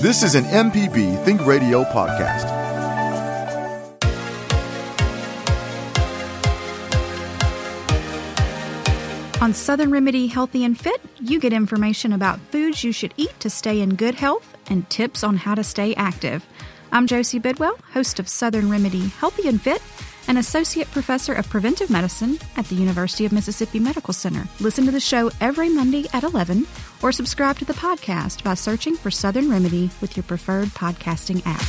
This is an MPB Think Radio podcast. On Southern Remedy Healthy and Fit, you get information about foods you should eat to stay in good health and tips on how to stay active. I'm Josie Bidwell, host of Southern Remedy Healthy and Fit, and Associate Professor of Preventive Medicine at the University of Mississippi Medical Center. Listen to the show every Monday at 11 or subscribe to the podcast by searching for Southern Remedy with your preferred podcasting app.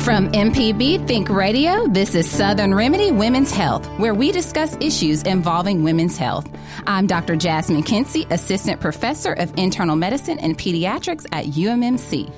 From MPB Think Radio, this is Southern Remedy Women's Health, where we discuss issues involving women's health. I'm Dr. Jasmine Kency, Assistant Professor of Internal Medicine and Pediatrics at UMMC.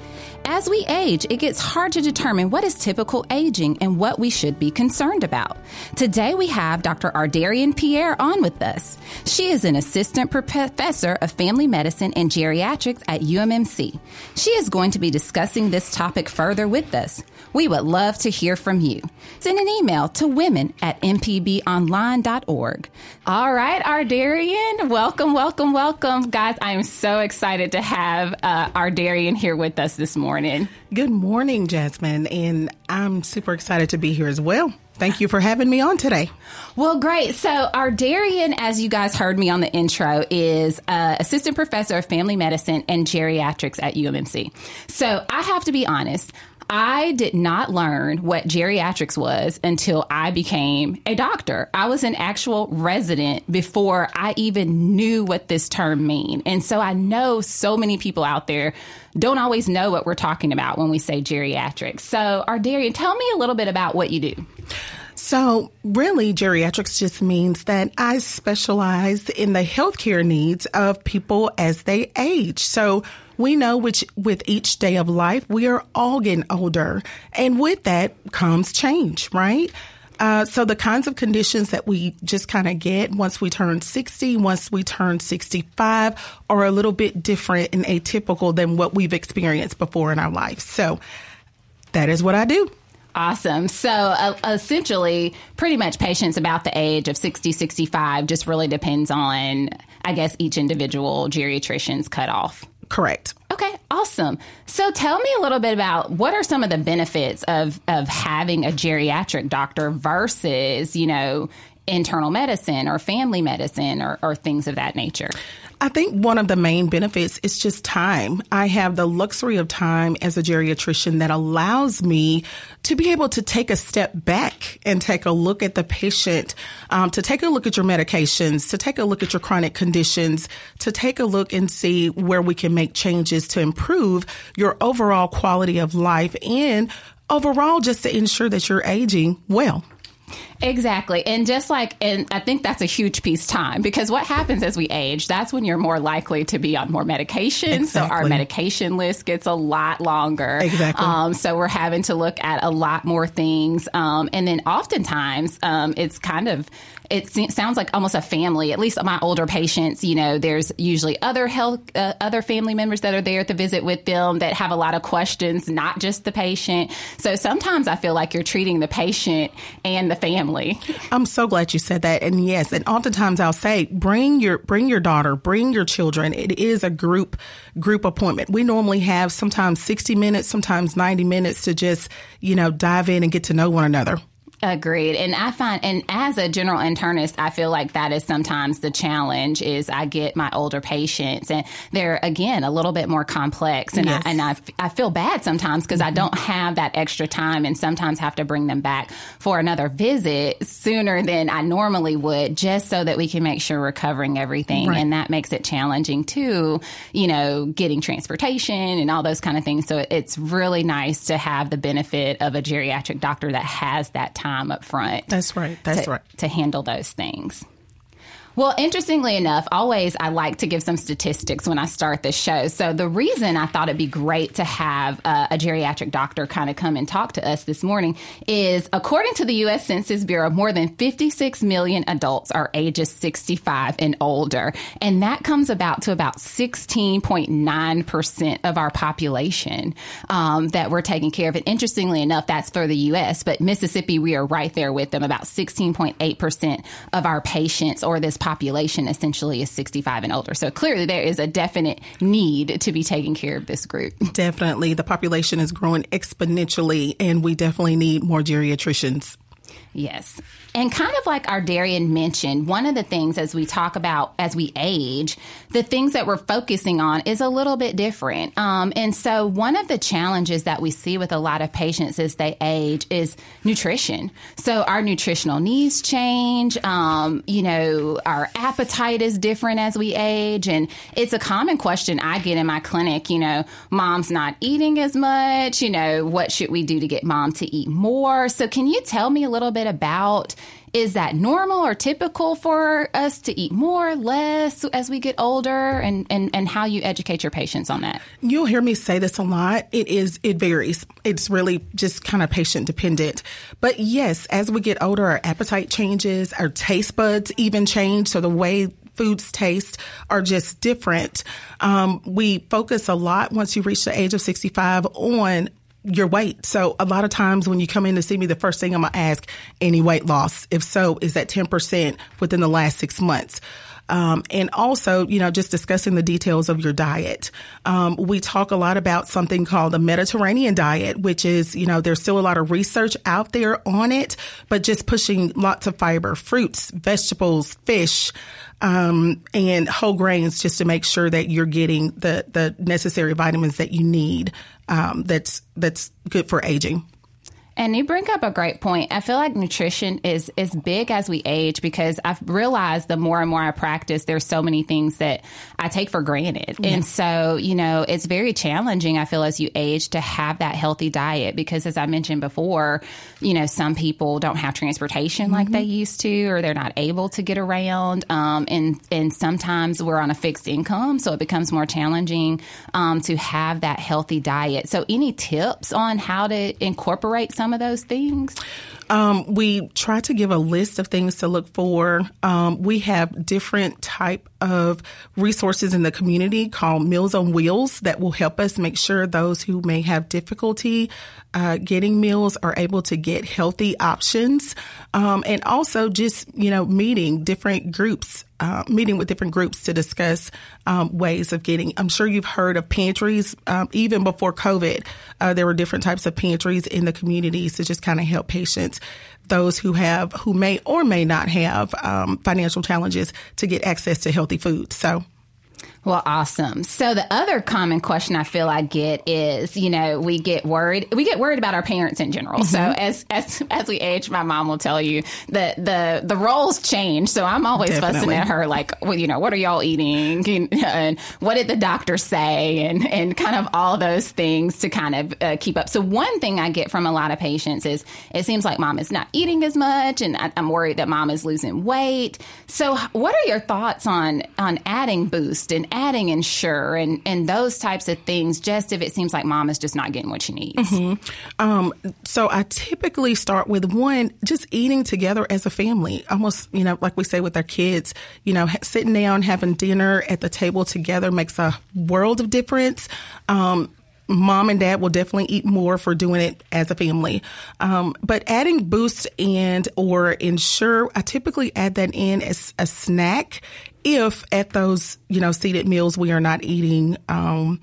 As we age, it gets hard to determine what is typical aging and what we should be concerned about. Today we have Dr. Ardarian Pierre on with us. She is an assistant professor of family medicine and geriatrics at UMMC. She is going to be discussing this topic further with us. We would love to hear from you. Send an email to women at mpbonline.org. All right, Ardarian, welcome, welcome, welcome. Guys, I am so excited to have uh, Ardarian here with us this morning. Good morning, Jasmine, and I'm super excited to be here as well. Thank you for having me on today. Well, great. So, Ardarian, as you guys heard me on the intro, is uh, assistant professor of family medicine and geriatrics at UMMC. So, I have to be honest. I did not learn what geriatrics was until I became a doctor. I was an actual resident before I even knew what this term mean. And so I know so many people out there don't always know what we're talking about when we say geriatrics. So, Ardarian, tell me a little bit about what you do. So, really, geriatrics just means that I specialize in the healthcare needs of people as they age. So, we know which with each day of life, we are all getting older. And with that comes change, right? Uh, so the kinds of conditions that we just kind of get once we turn 60, once we turn 65 are a little bit different and atypical than what we've experienced before in our life. So that is what I do. Awesome. So uh, essentially, pretty much patients about the age of 60, 65 just really depends on, I guess, each individual geriatrician's cutoff. Correct. Okay, awesome. So tell me a little bit about what are some of the benefits of of having a geriatric doctor versus, you know, internal medicine or family medicine or, or things of that nature? I think one of the main benefits is just time. I have the luxury of time as a geriatrician that allows me to be able to take a step back and take a look at the patient, um, to take a look at your medications, to take a look at your chronic conditions, to take a look and see where we can make changes to improve your overall quality of life and overall just to ensure that you're aging well. Exactly. And just like, and I think that's a huge piece time because what happens as we age, that's when you're more likely to be on more medication. Exactly. So our medication list gets a lot longer. Exactly. Um, so we're having to look at a lot more things. Um, and then oftentimes um, it's kind of, it sounds like almost a family. At least my older patients, you know, there's usually other health, uh, other family members that are there to visit with them that have a lot of questions, not just the patient. So sometimes I feel like you're treating the patient and the family. I'm so glad you said that. And yes, and oftentimes I'll say, bring your bring your daughter, bring your children. It is a group group appointment. We normally have sometimes 60 minutes, sometimes 90 minutes to just, you know, dive in and get to know one another. Agreed. And I find, and as a general internist, I feel like that is sometimes the challenge is I get my older patients and they're again, a little bit more complex. And yes. I, and I, I feel bad sometimes because mm-hmm. I don't have that extra time and sometimes have to bring them back for another visit sooner than I normally would just so that we can make sure we're covering everything. Right. And that makes it challenging too, you know, getting transportation and all those kind of things. So it's really nice to have the benefit of a geriatric doctor that has that time time up front. That's right. That's to, right. To handle those things. Well, interestingly enough, always I like to give some statistics when I start this show. So the reason I thought it'd be great to have uh, a geriatric doctor kind of come and talk to us this morning is according to the U.S. Census Bureau, more than 56 million adults are ages 65 and older. And that comes about to about 16.9% of our population um, that we're taking care of. And interestingly enough, that's for the U.S., but Mississippi, we are right there with them. About 16.8% of our patients or this population essentially is 65 and older. So clearly there is a definite need to be taking care of this group. Definitely. The population is growing exponentially, and we definitely need more geriatricians. Yes. And kind of like Ardarian mentioned, one of the things as we talk about as we age, the things that we're focusing on is a little bit different. Um, and so one of the challenges that we see with a lot of patients as they age is nutrition. So our nutritional needs change. Um, you know, our appetite is different as we age. And it's a common question I get in my clinic, you know, mom's not eating as much, you know, what should we do to get mom to eat more? So can you tell me a little bit about is that normal or typical for us to eat more, less as we get older, and, and, and how you educate your patients on that? You'll hear me say this a lot. It is, it varies. It's really just kind of patient dependent. But yes, as we get older, our appetite changes, our taste buds even change. So the way foods taste are just different. Um, we focus a lot once you reach the age of 65 on your weight. So a lot of times when you come in to see me, the first thing I'm going to ask, any weight loss? If so, is that 10% within the last six months? Um, and also, you know, just discussing the details of your diet. Um, we talk a lot about something called the Mediterranean diet, which is, you know, there's still a lot of research out there on it, but just pushing lots of fiber, fruits, vegetables, fish, um, and whole grains just to make sure that you're getting the, the necessary vitamins that you need um, that's that's good for aging. And you bring up a great point. I feel like nutrition is is big as we age because I've realized the more and more I practice, there's so many things that I take for granted. Yeah. And so, you know, it's very challenging, I feel, as you age to have that healthy diet because as I mentioned before, you know, some people don't have transportation mm-hmm. like they used to or they're not able to get around. Um, and and sometimes we're on a fixed income, so it becomes more challenging um, to have that healthy diet. So any tips on how to incorporate some of those things? Um, we try to give a list of things to look for. Um, we have different type of resources in the community called Meals on Wheels that will help us make sure those who may have difficulty uh, getting meals are able to get healthy options, um, and also just you know meeting different groups, uh, meeting with different groups to discuss um, ways of getting. I'm sure you've heard of pantries. Um, even before COVID, uh, there were different types of pantries in the communities to just kind of help patients those who have who may or may not have um, financial challenges to get access to healthy food. So well, awesome. So the other common question I feel I get is, you know, we get worried. We get worried about our parents in general. Mm-hmm. So as as as we age, my mom will tell you that the the roles change. So I'm always Definitely. fussing at her, like, well, you know, what are y'all eating, and what did the doctor say, and and kind of all those things to kind of uh, keep up. So one thing I get from a lot of patients is it seems like mom is not eating as much, and I, I'm worried that mom is losing weight. So what are your thoughts on on adding boost and adding Ensure and, and those types of things, just if it seems like mom is just not getting what she needs? Mm-hmm. Um, so I typically start with one, just eating together as a family, almost, you know, like we say with our kids, you know, sitting down, having dinner at the table together makes a world of difference. Um, mom and dad will definitely eat more for doing it as a family. Um, but adding boost and or ensure, I typically add that in as a snack if at those, you know, seated meals we are not eating, um,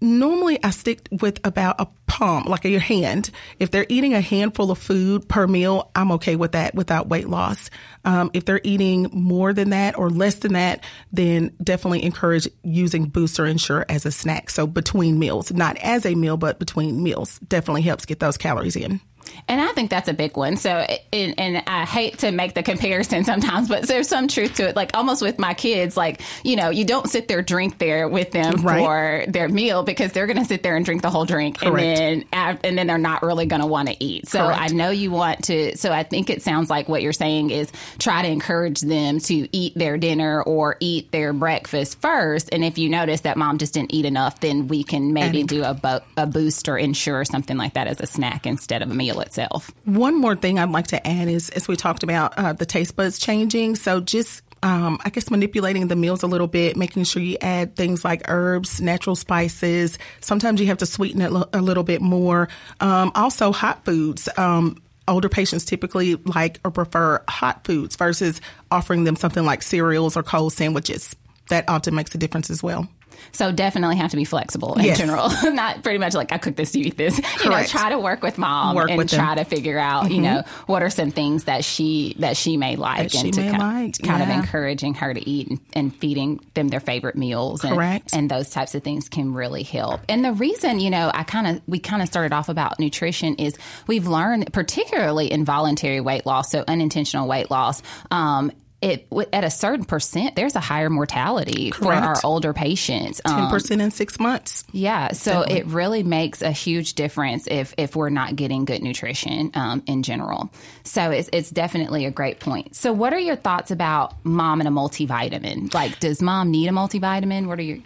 normally I stick with about a palm, like your hand. If they're eating a handful of food per meal, I'm okay with that without weight loss. Um, if they're eating more than that or less than that, then definitely encourage using Boost or Ensure as a snack. So between meals, not as a meal, but between meals, definitely helps get those calories in. And I think that's a big one. So, and, and, I hate to make the comparison sometimes, but there's some truth to it. Like almost with my kids, like, you know, you don't sit there, drink there with them right. for their meal because they're going to sit there and drink the whole drink. Correct. And then, and then they're not really going to want to eat. So Correct. I know you want to, so I think it sounds like what you're saying is try to encourage them to eat their dinner or eat their breakfast first. And if you notice that mom just didn't eat enough, then we can maybe and, do a, bo- a boost or ensure something like that as a snack instead of a meal itself. One more thing I'd like to add is, as we talked about, uh, the taste buds changing. So just um, I guess manipulating the meals a little bit, making sure you add things like herbs, natural spices. Sometimes you have to sweeten it a little bit more. Um, also, hot foods. Um, older patients typically like or prefer hot foods versus offering them something like cereals or cold sandwiches. That often makes a difference as well. So definitely have to be flexible in yes. general. Not pretty much like I cook this, you eat this. Correct. You know, try to work with mom work and with try them. to figure out, mm-hmm. you know, what are some things that she that she may like that and to kind, like. kind yeah. of encouraging her to eat and, and, feeding them their favorite meals. Correct. And, and those types of things can really help. And the reason, you know, I kind of we kind of started off about nutrition is we've learned particularly in voluntary weight loss, so unintentional weight loss, um, it at a certain percent, there's a higher mortality Correct. for our older patients. Ten um, percent in six months. Yeah, so Definitely. it really makes a huge difference if if we're not getting good nutrition um, in general. So it's it's definitely a great point. So what are your thoughts about mom and a multivitamin? Like, does mom need a multivitamin? What are your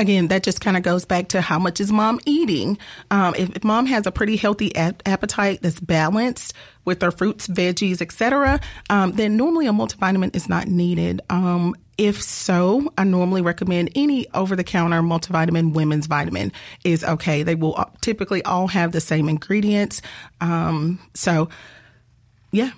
again, that just kind of goes back to how much is mom eating. Um, if, if, mom has a pretty healthy a- appetite that's balanced with their fruits, veggies, etc., um, then normally a multivitamin is not needed. Um, if so, I normally recommend any over the counter multivitamin, women's vitamin is okay. They will typically all have the same ingredients. Um, so, yeah.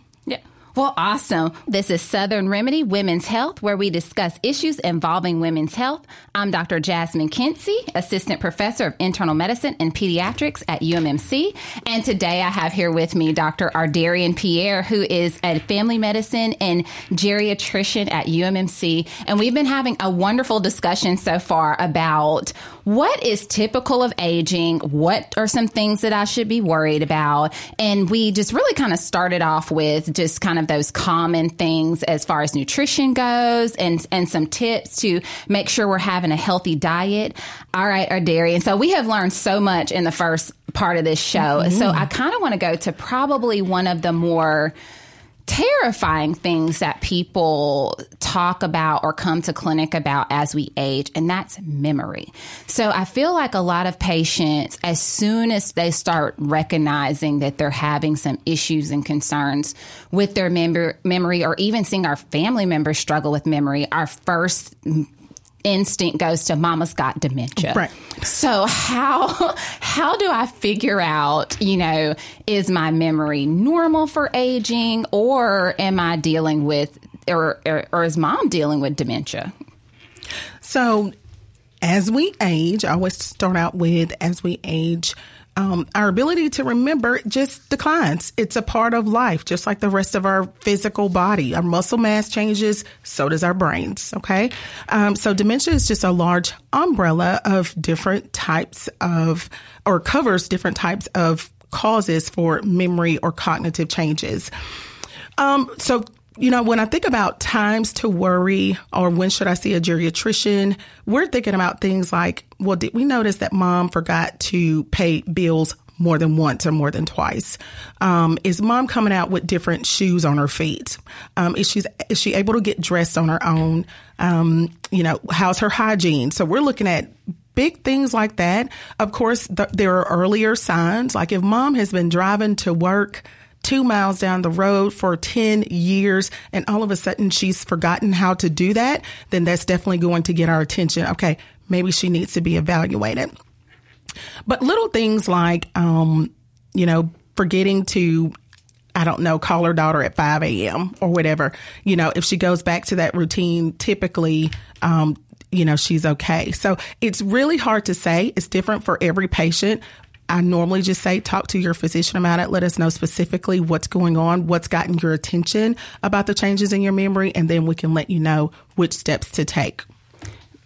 Well, awesome. This is Southern Remedy Women's Health, where we discuss issues involving women's health. I'm Dr. Jasmine Kency, Assistant Professor of Internal Medicine and Pediatrics at UMMC. And today I have here with me Dr. Ardarian Pierre, who is a family medicine and geriatrician at UMMC. And we've been having a wonderful discussion so far about what is typical of aging, what are some things that I should be worried about. And we just really kind of started off with just kind of those common things as far as nutrition goes and, and some tips to make sure we're having a healthy diet. All right, Ardarian. And So we have learned so much in the first part of this show. Mm-hmm. So I kind of want to go to probably one of the more terrifying things that people talk about or come to clinic about as we age, and that's memory. So I feel like a lot of patients, as soon as they start recognizing that they're having some issues and concerns with their mem- memory, or even seeing our family members struggle with memory, our first instinct goes to mama's got dementia. Right. So how how do I figure out, you know, is my memory normal for aging or am I dealing with or or, or is mom dealing with dementia? So as we age, I always start out with as we age, um, our ability to remember just declines. It's a part of life, just like the rest of our physical body. Our muscle mass changes, so does our brains. Okay. Um, so dementia is just a large umbrella of different types of, or covers different types of causes for memory or cognitive changes. Um, so you know, when I think about times to worry or when should I see a geriatrician, we're thinking about things like, well, did we notice that mom forgot to pay bills more than once or more than twice? Um, is mom coming out with different shoes on her feet? Um, is she is she able to get dressed on her own? Um, you know, how's her hygiene? So we're looking at big things like that. Of course, th- there are earlier signs, like if mom has been driving to work two miles down the road for 10 years and all of a sudden she's forgotten how to do that, then that's definitely going to get our attention. Okay, maybe she needs to be evaluated. But little things like, um, you know, forgetting to I don't know, call her daughter at 5 a.m. or whatever. You know, if she goes back to that routine, typically, um, you know, she's okay. So it's really hard to say. It's different for every patient, I normally just say, talk to your physician about it. Let us know specifically what's going on, what's gotten your attention about the changes in your memory, and then we can let you know which steps to take.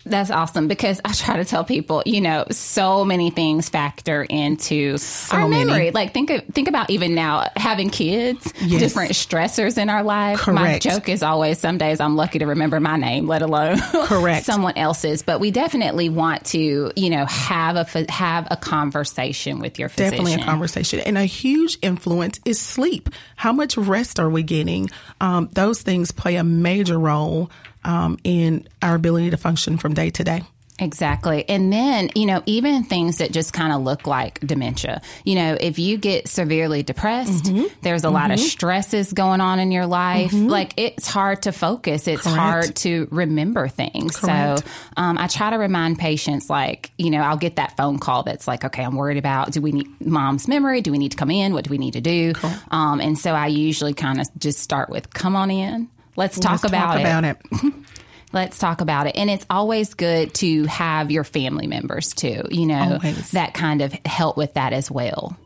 That's awesome because I try to tell people, you know, so many things factor into So our many. memory. Like think of, think about even now having kids, Yes. different stressors in our life. My joke is always some days I'm lucky to remember my name, let alone Correct. someone else's. But we definitely want to, you know, have a have a conversation with your physician. Definitely a conversation. And a huge influence is sleep. How much rest are we getting? Um, those things play a major role um, in our ability to function from day to day. Exactly. And then, you know, even things that just kind of look like dementia. You know, if you get severely depressed, Mm-hmm. there's a lot of stresses going on in your life. Like it's hard to focus. It's Correct. hard to remember things. Correct. So, um, I try to remind patients like, you know, I'll get that phone call that's like, okay, I'm worried about, do we need mom's memory? Do we need to come in? What do we need to do? Um, and so I usually kind of just start with, come on in. Let's talk Let's about talk it. about it. Let's talk about it. And it's always good to have your family members too, you know, Always. that kind of help with that as well.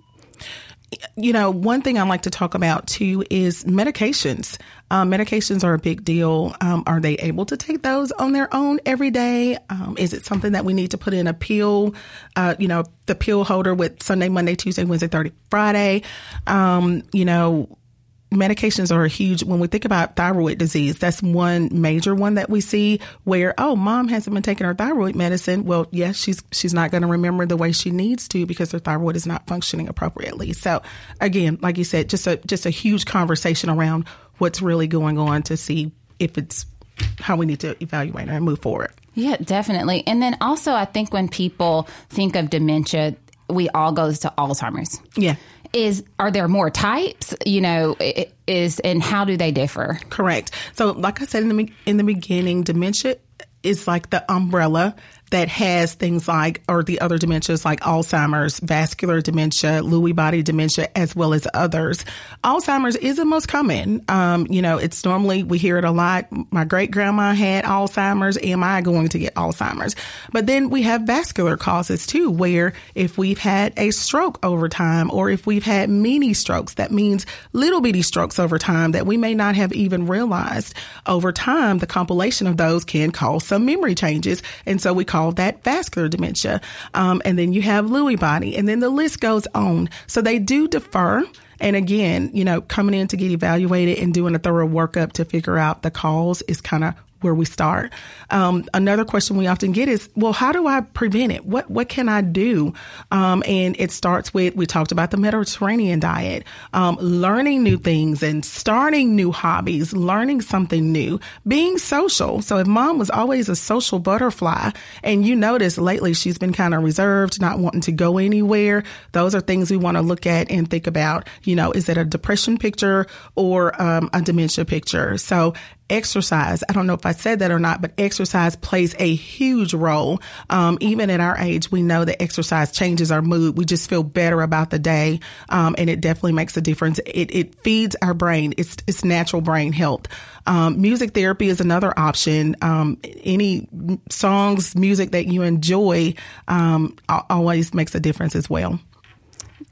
you know, one thing I like to talk about too is medications. Um, medications are a big deal. Um, are they able to take those on their own every day? Um, is it something that we need to put in a pill, uh, you know, the pill holder with Sunday, Monday, Tuesday, Wednesday, Thursday, Friday? Um, you know, medications are a huge. When we think about thyroid disease that's one major one that we see where oh mom hasn't been taking her thyroid medicine. Well yes she's she's not going to remember the way she needs to because her thyroid is not functioning appropriately. So again like you said just a just a huge conversation around what's really going on to see if it's how we need to evaluate her and move forward. Yeah, definitely. And then also, I think when people think of dementia, we all goes to Alzheimer's. yeah Is are there more types? You know, is and how do they differ? Correct. So, like I said in the in the beginning, dementia is like the umbrella that has things like, or the other dementias like Alzheimer's, vascular dementia, Lewy body dementia, as well as others. Alzheimer's is the most common. Um, you know, it's normally, we hear it a lot. My great grandma had Alzheimer's. Am I going to get Alzheimer's? But then we have vascular causes too, where if we've had a stroke over time or if we've had mini strokes, that means little bitty strokes over time that we may not have even realized. Over time, the compilation of those can cause some memory changes. And so we call that vascular dementia. Um, and then you have Lewy body, and then the list goes on. So they do defer. And again, you know, coming in to get evaluated and doing a thorough workup to figure out the cause is kind of where we start. Um, another question we often get is, well, how do I prevent it? What what can I do? Um, and it starts with we talked about the Mediterranean diet, um, learning new things and starting new hobbies, learning something new, being social. So if mom was always a social butterfly, and you notice lately she's been kind of reserved, not wanting to go anywhere, those are things we want to look at and think about. You know, is it a depression picture or um, a dementia picture? So exercise. I don't know if I said that or not, but exercise plays a huge role. Um, even at our age, we know that exercise changes our mood. We just feel better about the day, um, and it definitely makes a difference. It, it feeds our brain. It's it's natural brain health. Um, music therapy is another option. Um, any songs, music that you enjoy, um, always makes a difference as well.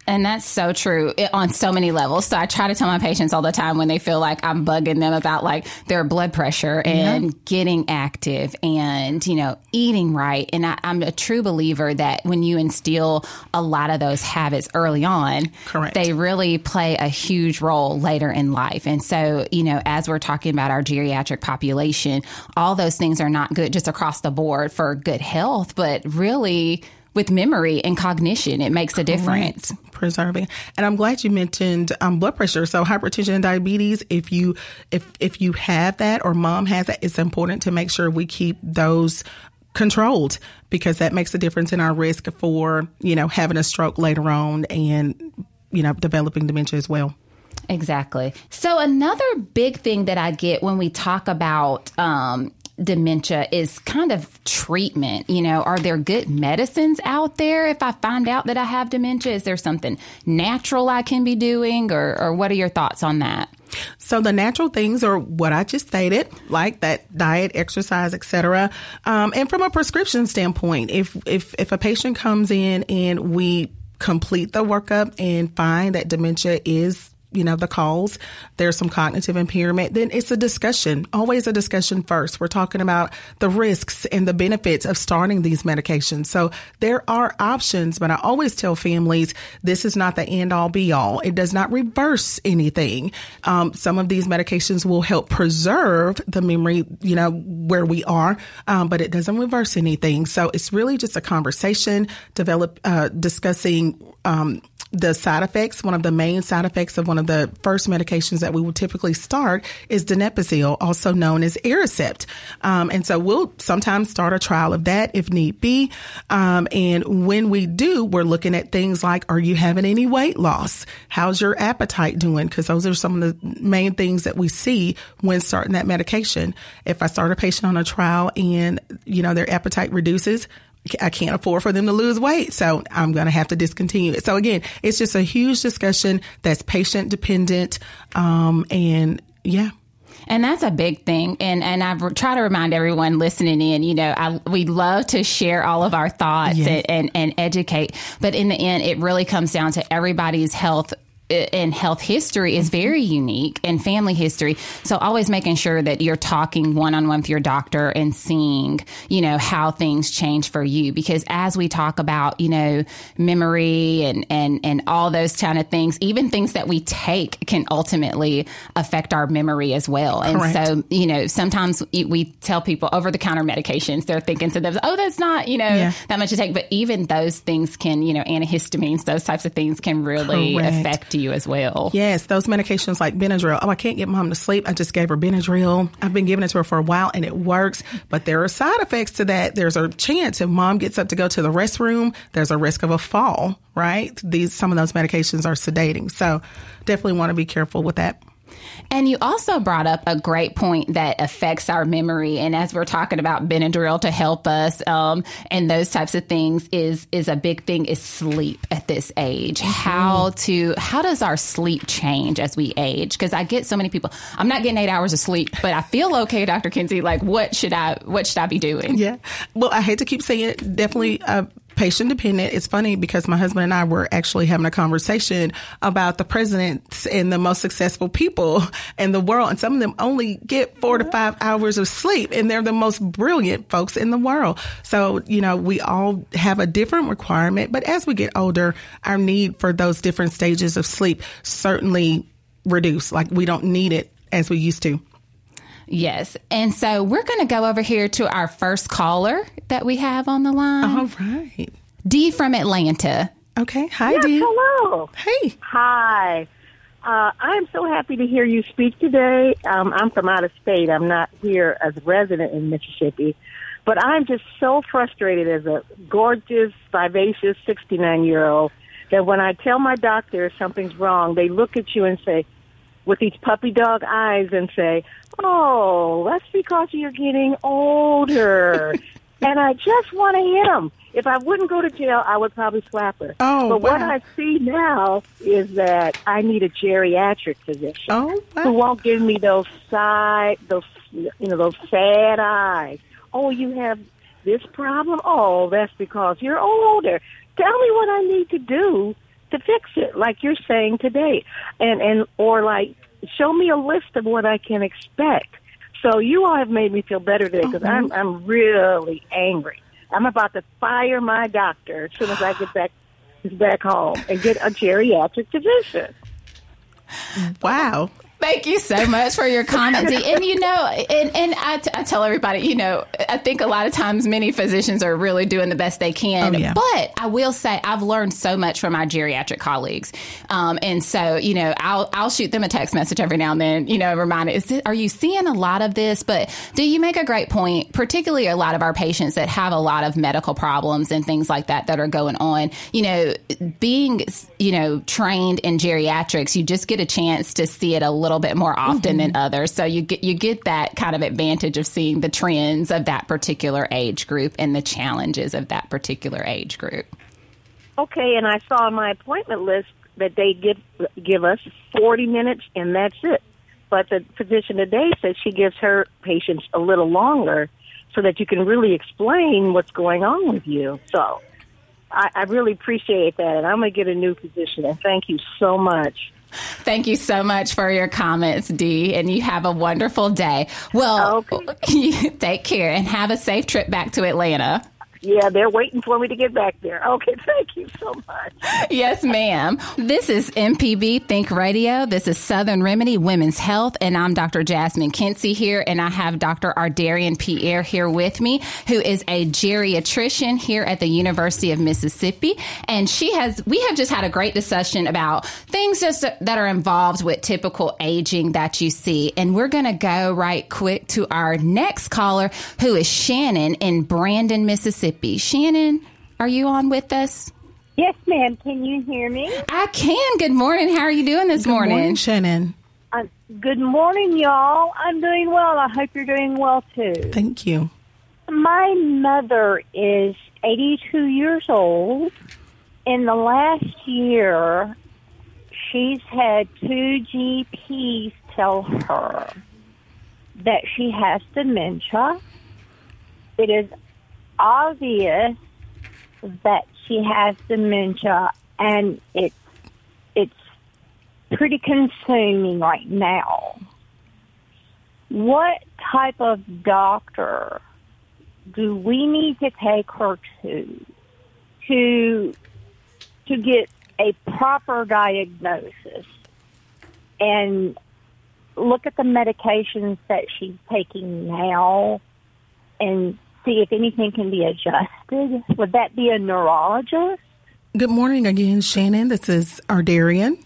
And that's so true it, on so many levels. So I try to tell my patients all the time when they feel like I'm bugging them about like their blood pressure and getting active and, you know, eating right. And I, I'm a true believer that when you instill a lot of those habits early on, Correct. they really play a huge role later in life. And so, you know, as we're talking about our geriatric population, all those things are not good just across the board for good health, but really with memory and cognition, it makes a difference. preserving and i'm glad you mentioned um, blood pressure so hypertension and diabetes if you if if you have that or mom has that it's important to make sure we keep those controlled because that makes a difference in our risk for you know having a stroke later on and you know developing dementia as well Exactly. So another big thing that I get when we talk about um, dementia is kind of treatment. You know, are there good medicines out there if I find out that I have dementia? Is there something natural I can be doing, or, or what are your thoughts on that? So the natural things are what I just stated, like that diet, exercise, etc. Um, and from a prescription standpoint, if if if a patient comes in and we complete the workup and find that dementia is you know, the cause. There's some cognitive impairment. Then it's a discussion, always a discussion first. We're talking about the risks and the benefits of starting these medications. So there are options, but I always tell families this is not the end all be all. It does not reverse anything. Um, some of these medications will help preserve the memory, you know, where we are, um, but it doesn't reverse anything. So it's really just a conversation, develop, uh, discussing, um, the side effects, one of the main side effects of one of the first medications that we would typically start is donepezil, also known as Aricept. Um, and so we'll sometimes start a trial of that if need be. Um, and when we do, we're looking at things like, are you having any weight loss? How's your appetite doing? Because those are some of the main things that we see when starting that medication. If I start a patient on a trial and, you know, their appetite reduces, I can't afford for them to lose weight. So I'm going to have to discontinue it. So again, it's just a huge discussion that's patient dependent. Um, and yeah. And that's a big thing. And and I try to remind everyone listening in, you know, I, we love to share all of our thoughts yes. and, and, and educate. But in the end, it really comes down to everybody's health and health history is very mm-hmm. unique and family history. So always making sure that you're talking one on one with your doctor and seeing, you know, how things change for you. Because as we talk about, you know, memory and, and, and all those kind of things, even things that we take can ultimately affect our memory as well. Correct. And so, you know, sometimes we tell people over the counter medications, they're thinking to themselves, oh, that's not, you know, yeah. that much to take. But even those things can, you know, antihistamines, those types of things can really Correct. affect you as well. Yes, those medications like Benadryl. Oh, I can't get mom to sleep. I just gave her Benadryl. I've been giving it to her for a while and it works, but there are side effects to that. There's a chance if mom gets up to go to the restroom, there's a risk of a fall, right? These some of those medications are sedating. So definitely want to be careful with that. And you also brought up a great point that affects our memory. And as we're talking about Benadryl to help us um, and those types of things is is a big thing is sleep at this age. Mm-hmm. How to how does our sleep change as we age? Because I get so many people. I'm not getting eight hours of sleep, but I feel okay, Dr. Kency. Like what should I what should I be doing? Yeah. Well, I hate to keep saying it. Definitely. Uh, patient dependent. It's funny because my husband and I were actually having a conversation about the presidents and the most successful people in the world. And some of them only get four to five hours of sleep and they're the most brilliant folks in the world. So, you know, we all have a different requirement, but as we get older, our need for those different stages of sleep certainly reduce. Like we don't need it as we used to. Yes. And so we're going to go over here to our first caller that we have on the line. All right. Dee from Atlanta. Okay. Hi, yes, Dee. Hello. Hey. Hi. Uh, I'm so happy to hear you speak today. Um, I'm from out of state. I'm not here as a resident in Mississippi. But I'm just so frustrated as a gorgeous, vivacious 69 year old that when I tell my doctor something's wrong, they look at you and say, with these puppy dog eyes and say, "Oh, that's because you're getting older." and I just want to hit him. If I wouldn't go to jail, I would probably slap her. Oh, but wow. what I see now is that I need a geriatric physician oh, wow. who won't give me those side, those you know, those sad eyes. Oh, you have this problem. Oh, that's because you're older. Tell me what I need to do to fix it, like you're saying today, and and or like show me a list of what I can expect. So you all have made me feel better today because I'm mm-hmm. I'm really angry. I'm about to fire my doctor as soon as I get back back home and get a geriatric physician. Wow. Thank you so much for your comments. and you know, and, and I, t- I tell everybody, you know, I think a lot of times many physicians are really doing the best they can. Oh, yeah. But I will say I've learned so much from my geriatric colleagues. Um, and so, you know, I'll, I'll shoot them a text message every now and then, you know, remind is this, are you seeing a lot of this? But do you make a great point, particularly a lot of our patients that have a lot of medical problems and things like that that are going on, you know, being, you know, trained in geriatrics, you just get a chance to see it a little little bit more often mm-hmm. than others. So you get you get that kind of advantage of seeing the trends of that particular age group and the challenges of that particular age group. Okay, and I saw on my appointment list that they give give us 40 minutes and that's it. But the physician today said she gives her patients a little longer so that you can really explain what's going on with you. So I, I really appreciate that, and I'm going to get a new physician. And thank you so much. Thank you so much for your comments, Dee, and you have a wonderful day. Well, okay. take care and have a safe trip back to Atlanta. Yeah, they're waiting for me to get back there. Okay, thank you so much. yes, ma'am. This is MPB Think Radio. This is Southern Remedy Women's Health, and I'm Dr. Jasmine Kency here, and I have Dr. Ardarian Pierre here with me, who is a geriatrician here at the University of Mississippi. And she has, we have just had a great discussion about things just that are involved with typical aging that you see. And we're going to go right quick to our next caller, who is Shannon in Brandon, Mississippi. Mississippi. Shannon, are you on with us? Yes, ma'am. Can you hear me? I can. Good morning. How are you doing this good morning? morning? Shannon? Uh, good morning, y'all. I'm doing well. I hope you're doing well too. Thank you. My mother is 82 years old. In the last year, she's had two GPs tell her that she has dementia. It is obvious that she has dementia, and it's it's pretty consuming right now. What type of doctor do we need to take her to to to get a proper diagnosis and look at the medications that she's taking now and see if anything can be adjusted. Would that be a neurologist? Good morning again, Shannon. This is Ardarian.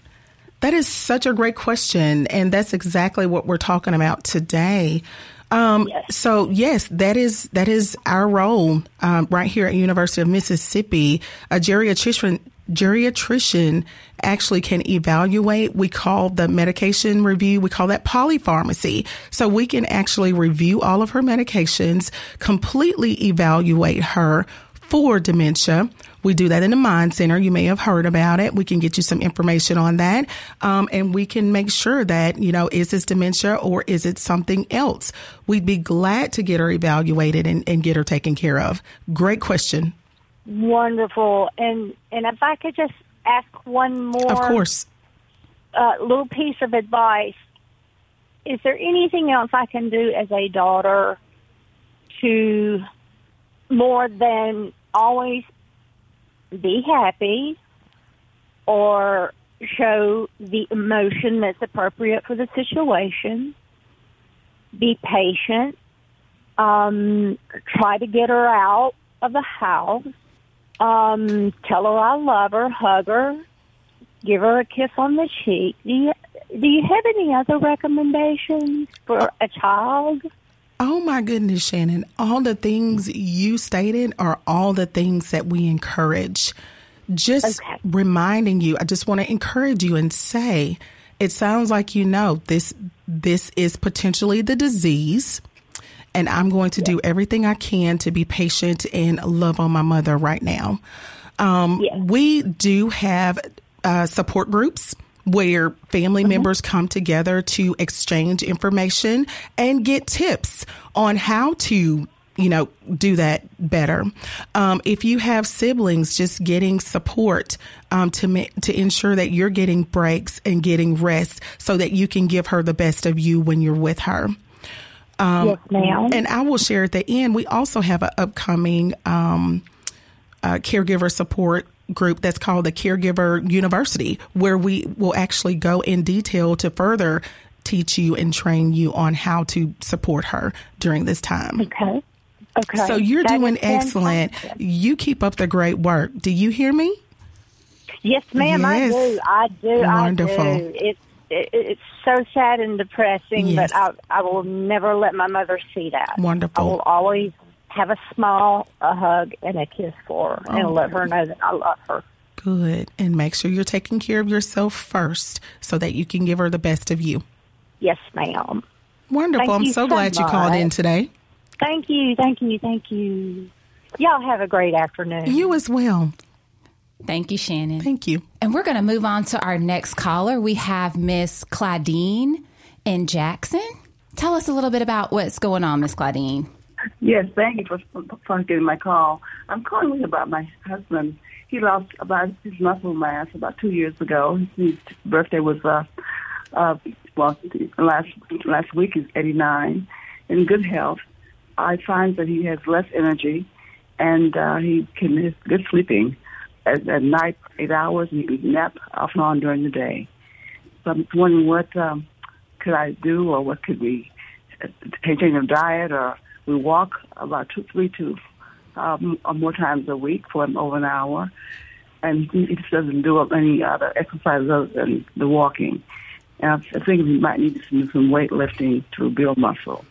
That is such a great question, and that's exactly what we're talking about today. Um, yes. So yes, that is that is our role um, right here at University of Mississippi. A geriatrician geriatrician actually can evaluate. We call the medication review, we call that polypharmacy. So we can actually review all of her medications, completely evaluate her for dementia. We do that in the Mind Center. You may have heard about it. We can get you some information on that. Um, and we can make sure that, you know, is this dementia or is it something else? We'd be glad to get her evaluated and, and get her taken care of. Great question. Wonderful. And and if I could just ask one more, of course, uh, little piece of advice. Is there anything else I can do as a daughter to more than always be happy or show the emotion that's appropriate for the situation? Be patient. Um, try to get her out of the house um, tell her I love her, hug her, give her a kiss on the cheek. Do you, do you have any other recommendations for a child? Oh my goodness, Shannon. All the things you stated are all the things that we encourage. Just okay. reminding you, I just want to encourage you and say, it sounds like you know this this is potentially the disease and I'm going to do everything I can to be patient and love on my mother right now. Um, We do have uh, support groups where family mm-hmm. members come together to exchange information and get tips on how to you know do that better um, if you have siblings just getting support um, to ma- to ensure that you're getting breaks and getting rest so that you can give her the best of you when you're with her um, yes, ma'am. And I will share at the end, we also have an upcoming um, uh, caregiver support group that's called the Caregiver University, where we will actually go in detail to further teach you and train you on how to support her during this time. Okay. Okay. So you're that doing excellent. You keep up the great work. Do you hear me? Yes, ma'am. Yes. I do. I do. Wonderful. I do. It's it, it's so sad and depressing, yes. but I, I will never let my mother see that. Wonderful. I will always have a smile, a hug, and a kiss for her, oh, and let her know that I love her. Good. And make sure you're taking care of yourself first so that you can give her the best of you. Yes, ma'am. Wonderful. Thank I'm so, so glad much. you called in today. Thank you. Thank you. Thank you. Y'all have a great afternoon. You as well. Thank you, Shannon. Thank you. And we're going to move on to our next caller. We have Miss Claudine in Jackson. Tell us a little bit about what's going on, Miss Claudine. Yes, thank you for, for getting my call. I'm calling about my husband. He lost about his muscle mass about two years ago. His birthday was uh, uh, well last last week. He's 89, in good health. I find that he has less energy, and uh, he can is good sleeping at, at night, eight hours, and he can nap off and on during the day. So I'm wondering what um, could I do, or what could we uh, change a diet, or we walk about two, three to um, or more times a week for an over an hour, and he just doesn't do any other exercises other than the walking. And I think we might need do some weightlifting to build muscle.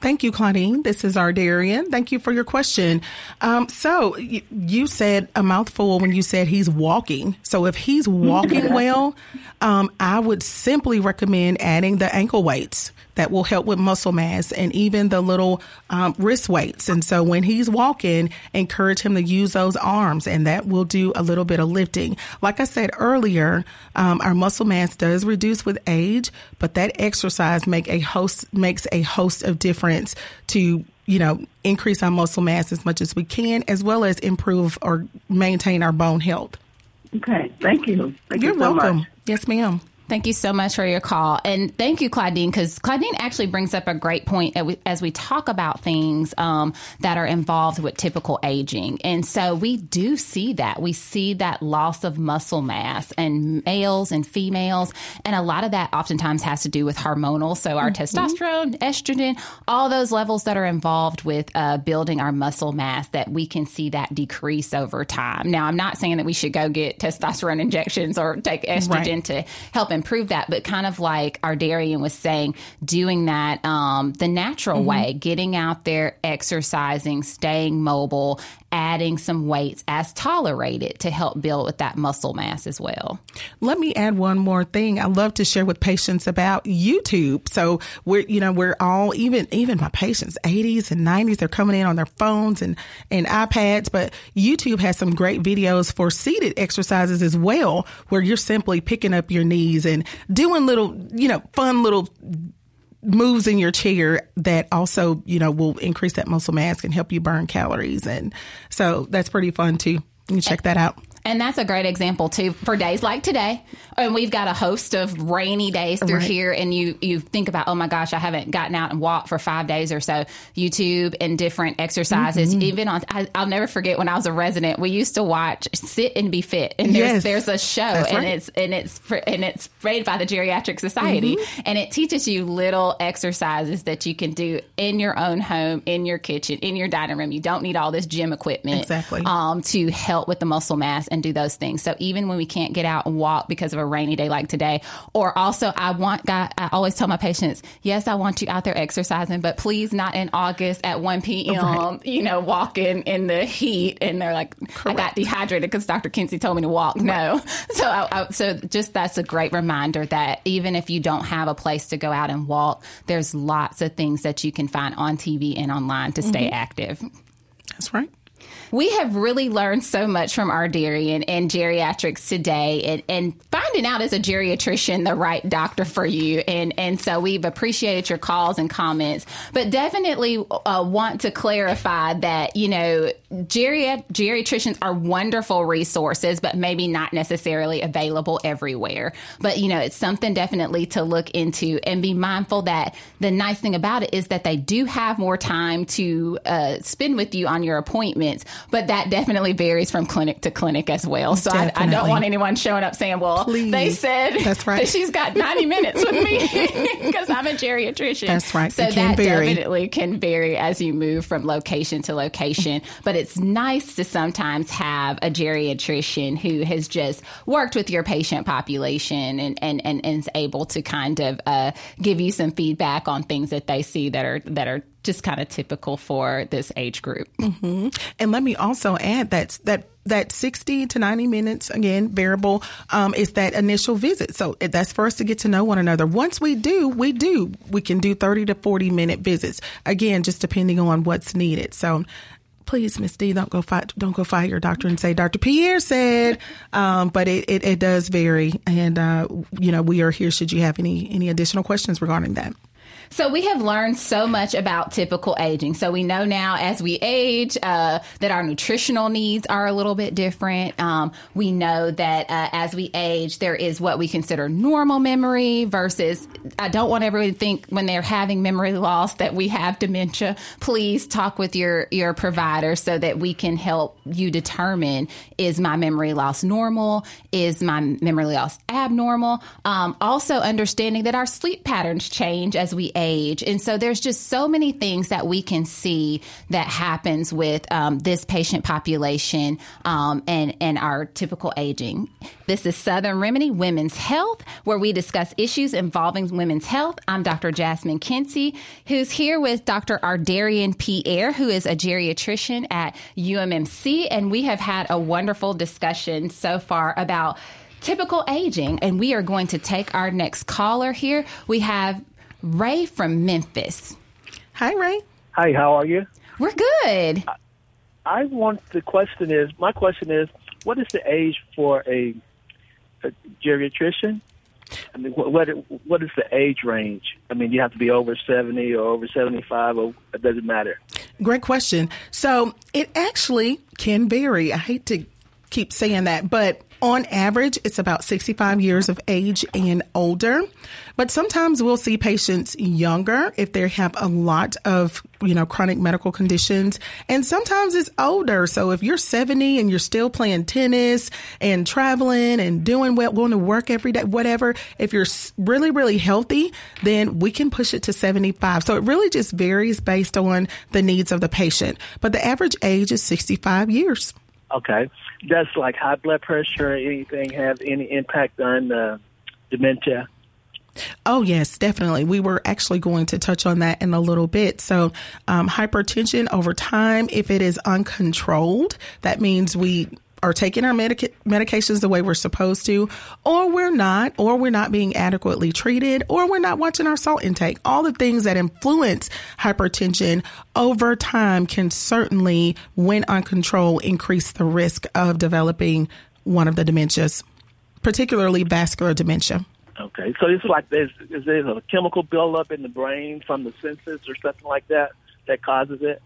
Thank you, Claudine. This is Ardarian. Thank you for your question. Um, so you, you, said a mouthful when you said he's walking. So if he's walking well, um, I would simply recommend adding the ankle weights that will help with muscle mass and even the little um, wrist weights. And so when he's walking, encourage him to use those arms and that will do a little bit of lifting. Like I said earlier, um, our muscle mass does reduce with age, but that exercise make a host makes a host of difference to you know, increase our muscle mass as much as we can, as well as improve or maintain our bone health. Okay, thank you. Thank You're you so welcome. Much. Yes, ma'am. Thank you so much for your call. And thank you, Claudine, because Claudine actually brings up a great point as we talk about things um, that are involved with typical aging. And so we do see that. We see that loss of muscle mass in males and females. And a lot of that oftentimes has to do with hormonal. So our mm-hmm. testosterone, estrogen, all those levels that are involved with uh, building our muscle mass that we can see that decrease over time. Now, I'm not saying that we should go get testosterone injections or take estrogen right. to help improve that, but kind of like Ardarian was saying, doing that um, the natural mm-hmm. way, getting out there, exercising, staying mobile, adding some weights as tolerated to help build with that muscle mass as well. Let me add one more thing. I love to share with patients about YouTube. So we're, you know, we're all even even my patients, 80s and 90s, they're coming in on their phones and and iPads, but YouTube has some great videos for seated exercises as well, where you're simply picking up your knees and doing little, you know, fun little moves in your chair that also, you know, will increase that muscle mass and help you burn calories. And so that's pretty fun too. You check that out. And that's a great example too for days like today. And we've got a host of rainy days through right. here and you you think about, oh my gosh, I haven't gotten out and walked for five days or so. YouTube and different exercises. Mm-hmm. Even on I, will never forget when I was a resident, we used to watch Sit and Be Fit. And there's yes. there's a show that's and right. it's and it's and it's made by the Geriatric Society. Mm-hmm. And it teaches you little exercises that you can do in your own home, in your kitchen, in your dining room. You don't need all this gym equipment exactly. um, to help with the muscle mass and do those things. So even when we can't get out and walk because of a rainy day like today, or also I want God, I always tell my patients, yes, I want you out there exercising, but please not in August at 1 p.m., right. you know, walking in the heat. And they're like, Correct. I got dehydrated because Dr. Kency told me to walk. No. So, I, I, so just that's a great reminder that even if you don't have a place to go out and walk, there's lots of things that you can find on TV and online to stay mm-hmm. active. That's right. We have really learned so much from our Ardarian and geriatrics today and, and finding out as a geriatrician the right doctor for you. And, and so we've appreciated your calls and comments, but definitely uh, want to clarify that, you know, geri- geriatricians are wonderful resources, but maybe not necessarily available everywhere. But, you know, it's something definitely to look into and be mindful that the nice thing about it is that they do have more time to uh, spend with you on your appointments but that definitely varies from clinic to clinic as well. So I, I, don't want anyone showing up saying, well, Please. they said That's right. that she's got 90 minutes with me because I'm a geriatrician. That's right. So that vary. definitely can vary as you move from location to location. But it's nice to sometimes have a geriatrician who has just worked with your patient population and, and, and, and is able to kind of uh, give you some feedback on things that they see that are that are just kind of typical for this age group. Mm-hmm. And let me also add that that that 60 to 90 minutes again variable um, is that initial visit so that's for us to get to know one another once we do we do we can do 30 to 40 minute visits again just depending on what's needed so please, Miss D, don't go fight, don't go fight your doctor and say Dr. Pierre said. Um, but it, it, it, does vary, and uh, you know we are here. Should you have any any additional questions regarding that? So we have learned so much about typical aging. So we know now as we age uh, that our nutritional needs are a little bit different. Um, we know that uh, as we age, there is what we consider normal memory versus. I don't want everyone to think when they're having memory loss that we have dementia. Please talk with your your provider so that we can help you determine is my memory loss normal, is my memory loss abnormal. Um, also understanding that our sleep patterns change as we age. And so there's just so many things that we can see that happens with um, this patient population um, and, and our typical aging. This is Southern Remedy Women's Health, where we discuss issues involving women's health. I'm Dr. Jasmine Kency, who's here with Dr. Ardarian Pierre, who is a geriatrician at UMMC. And we have had a wonderful discussion so far about typical aging. And we are going to take our next caller here. We have Ray from Memphis. Hi, Ray. Hi, how are you? We're good. I want the question is my question is what is the age for a, a geriatrician? I mean, what, what what is the age range? I mean, you have to be over seventy or over seventy five, or it doesn't matter. Great question. So it actually can vary. I hate to keep saying that, but on average, it's about 65 years of age and older. But sometimes we'll see patients younger if they have a lot of, you know, chronic medical conditions. And sometimes it's older. So if you're 70 and you're still playing tennis and traveling and doing well, going to work every day, whatever, if you're really, really healthy, then we can push it to 75. So it really just varies based on the needs of the patient. But the average age is 65 years. Okay. Does like high blood pressure or anything have any impact on uh, dementia? Oh, yes, definitely. We were actually going to touch on that in a little bit. So, um, hypertension over time, if it is uncontrolled, that means we are taking our medica- medications the way we're supposed to, or we're not, or we're not being adequately treated, or we're not watching our salt intake. All the things that influence hypertension over time can certainly, when uncontrolled, increase the risk of developing one of the dementias, particularly vascular dementia. Okay, so it's like there's is there a chemical buildup in the brain from the senses or something like that that causes it?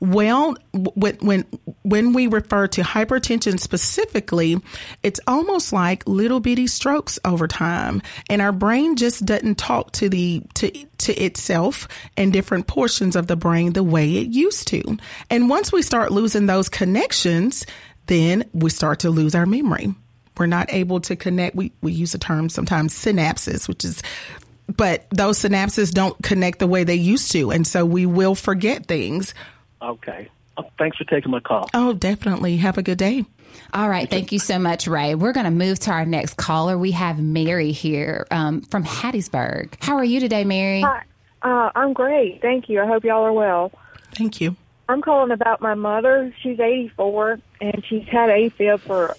Well, when when we refer to hypertension specifically, it's almost like little bitty strokes over time, and our brain just doesn't talk to the to to itself and different portions of the brain the way it used to. And once we start losing those connections, then we start to lose our memory. We're not able to connect. We, we use the term sometimes synapses, which is but those synapses don't connect the way they used to. And so we will forget things. Okay. Oh, thanks for taking my call. Oh, definitely. Have a good day. All right. Thank you so much, Ray. We're going to move to our next caller. We have Mary here um, from Hattiesburg. How are you today, Mary? Hi. Uh, I'm great. Thank you. I hope y'all are well. Thank you. I'm calling about my mother. She's 84, and she's had AFib for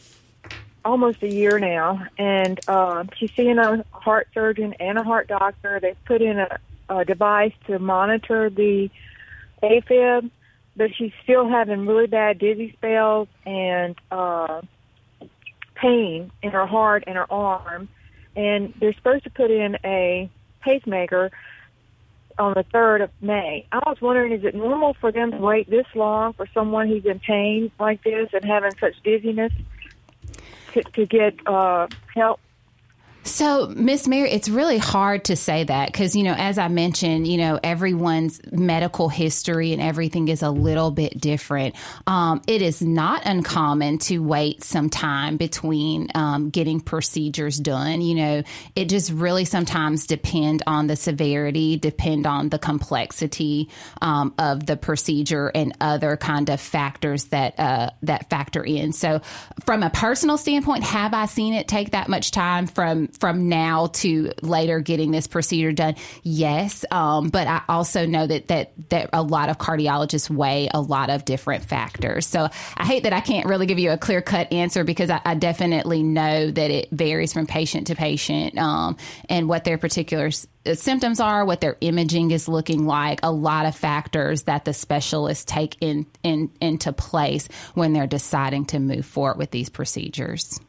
almost a year now, and uh, she's seeing a heart surgeon and a heart doctor. They've put in a, a device to monitor the AFib, but she's still having really bad dizzy spells and uh, pain in her heart and her arm. And they're supposed to put in a pacemaker on the 3rd of May. I was wondering, is it normal for them to wait this long for someone who's in pain like this and having such dizziness? to, to get uh, help so, Miss Mary, it's really hard to say that because, you know, as I mentioned, you know, everyone's medical history and everything is a little bit different. Um, it is not uncommon to wait some time between um, getting procedures done. You know, it just really sometimes depend on the severity, depend on the complexity um, of the procedure and other kind of factors that uh, that factor in. So, from a personal standpoint, have I seen it take that much time from from now to later getting this procedure done? Yes, um, but I also know that that that a lot of cardiologists weigh a lot of different factors. So I hate that I can't really give you a clear cut answer because I, I, definitely know that it varies from patient to patient um, and what their particular uh, symptoms are, what their imaging is looking like. A lot of factors that the specialists take in, in into place when they're deciding to move forward with these procedures.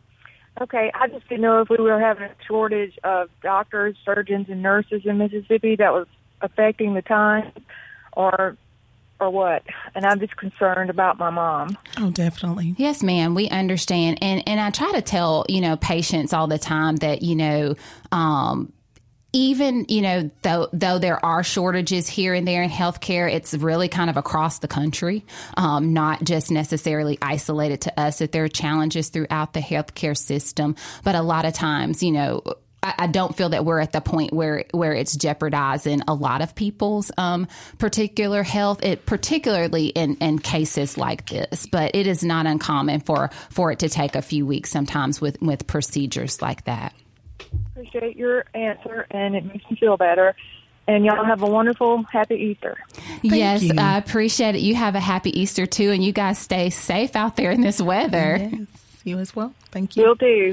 Okay, I just didn't know if we were having a shortage of doctors, surgeons, and nurses in Mississippi. That was affecting the time, or or what? And I'm just concerned about my mom. Oh, definitely. Yes, ma'am. We understand, and and I try to tell you know patients all the time that you know. Um, even you know though though there are shortages here and there in healthcare it's really kind of across the country um, not just necessarily isolated to us that there are challenges throughout the healthcare system but a lot of times you know I, don't feel that we're at the point where where it's jeopardizing a lot of people's um, particular health, it particularly in, in cases like this. But it is not uncommon for for it to take a few weeks sometimes with with procedures like that. Appreciate your answer, and it makes me feel better. And y'all have a wonderful, happy Easter. Thank yes, you. I appreciate it. You have a happy Easter too, and you guys stay safe out there in this weather. Yes, you as well. Thank you. Will do.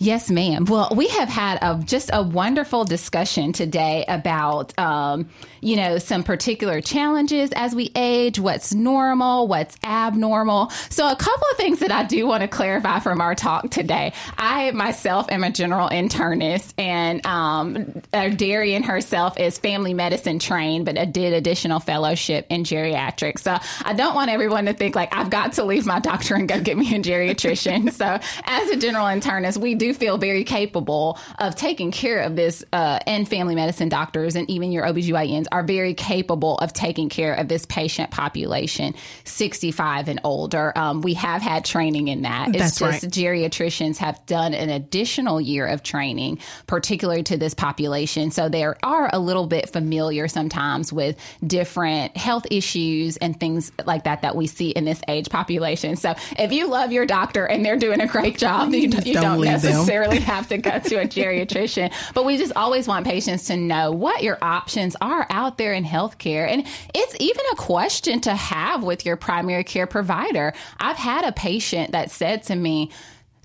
Yes, ma'am. Well, we have had a, just a wonderful discussion today about, um, you know, some particular challenges as we age, what's normal, what's abnormal. So, a couple of things that I do want to clarify from our talk today. I myself am a general internist, and um, Darian herself is family medicine trained, but I did additional fellowship in geriatrics. So, I don't want everyone to think like I've got to leave my doctor and go get me a geriatrician. so, as a general internist, we do feel very capable of taking care of this, uh, and family medicine doctors and even your OBGYNs are very capable of taking care of this patient population, 65 and older. Um, we have had training in that. It's That's just right. geriatricians have done an additional year of training, particularly to this population. So they are a little bit familiar sometimes with different health issues and things like that that we see in this age population. So if you love your doctor and they're doing a great job, you, you don't don't, leave them. Necessarily have to go to a geriatrician. But we just always want patients to know what your options are out there in healthcare. And it's even a question to have with your primary care provider. I've had a patient that said to me,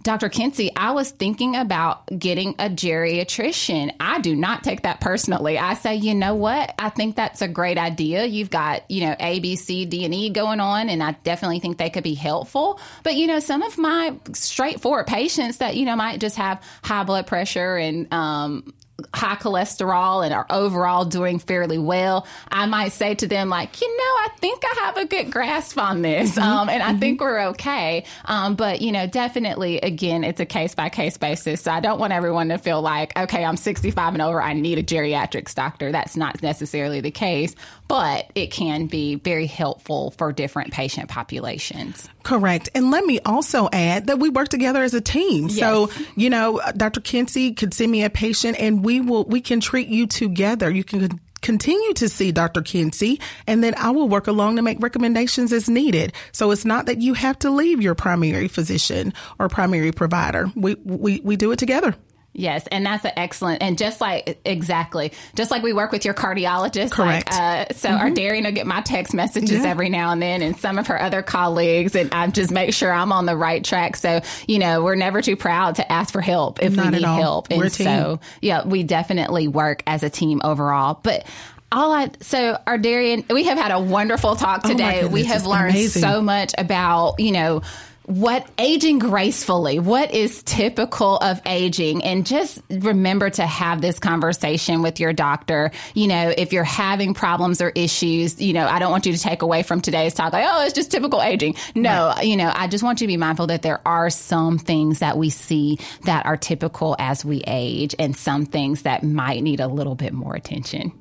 Dr. Kency, I was thinking about getting a geriatrician. I do not take that personally. I say, you know what? I think that's a great idea. You've got, you know, A, B, C, D, and E going on, and I definitely think they could be helpful. But, you know, some of my straightforward patients that, you know, might just have high blood pressure and, um, high cholesterol and are overall doing fairly well, I might say to them, like, you know, I think I have a good grasp on this. Um, and I think we're okay. Um, but, you know, definitely, again, it's a case by case basis. So I don't want everyone to feel like, okay, I'm 65 and over, I need a geriatrics doctor. That's not necessarily the case, but it can be very helpful for different patient populations. Correct. And let me also add that we work together as a team. So, you know, uh, Dr. Kency could send me a patient and we will, we can treat you together. You can continue to see Dr. Kency and then I will work along to make recommendations as needed. So it's not that you have to leave your primary physician or primary provider. We, we, we do it together. Yes, and that's an excellent and just like exactly, just like we work with your cardiologist. Correct. Like, uh, so Ardarian will get my text messages Yeah. every now and then, and some of her other colleagues, and I just make sure I'm on the right track. So you know, we're never too proud to ask for help if Not we need help. We're and team. so yeah, we definitely work as a team overall, but. All I so Ardarian, we have had a wonderful talk Oh, today. we have learned amazing. so much about you know what aging gracefully what is typical of aging? And just remember to have this conversation with your doctor. You know if you're having problems or issues you know i don't want you to take away from today's talk like oh it's just typical aging. No you know i just want you to be mindful that there are some things that we see that are typical as we age and some things that might need a little bit more attention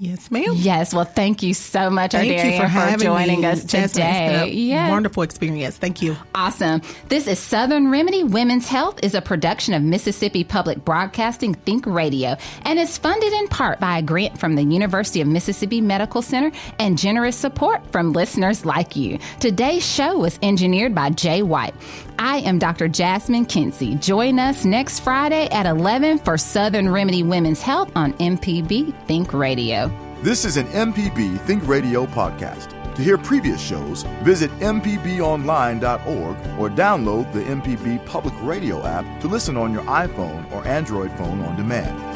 Yes, ma'am. yes well thank you so much Thank Ardarian, you for having joining me. us. Today Yes. Wonderful experience. Thank you. Awesome. This is Southern Remedy Women's Health is a production of Mississippi Public Broadcasting Think Radio and is funded in part by a grant from the University of Mississippi Medical Center and generous support from listeners like you. Today's show was engineered by Jay White. I am Dr. Jasmine Kency. Join us next Friday at 11 for Southern Remedy Women's Health on MPB Think Radio. This is an MPB Think Radio podcast. To hear previous shows, visit MPBOnline.org or download the MPB Public Radio app to listen on your iPhone or Android phone on demand.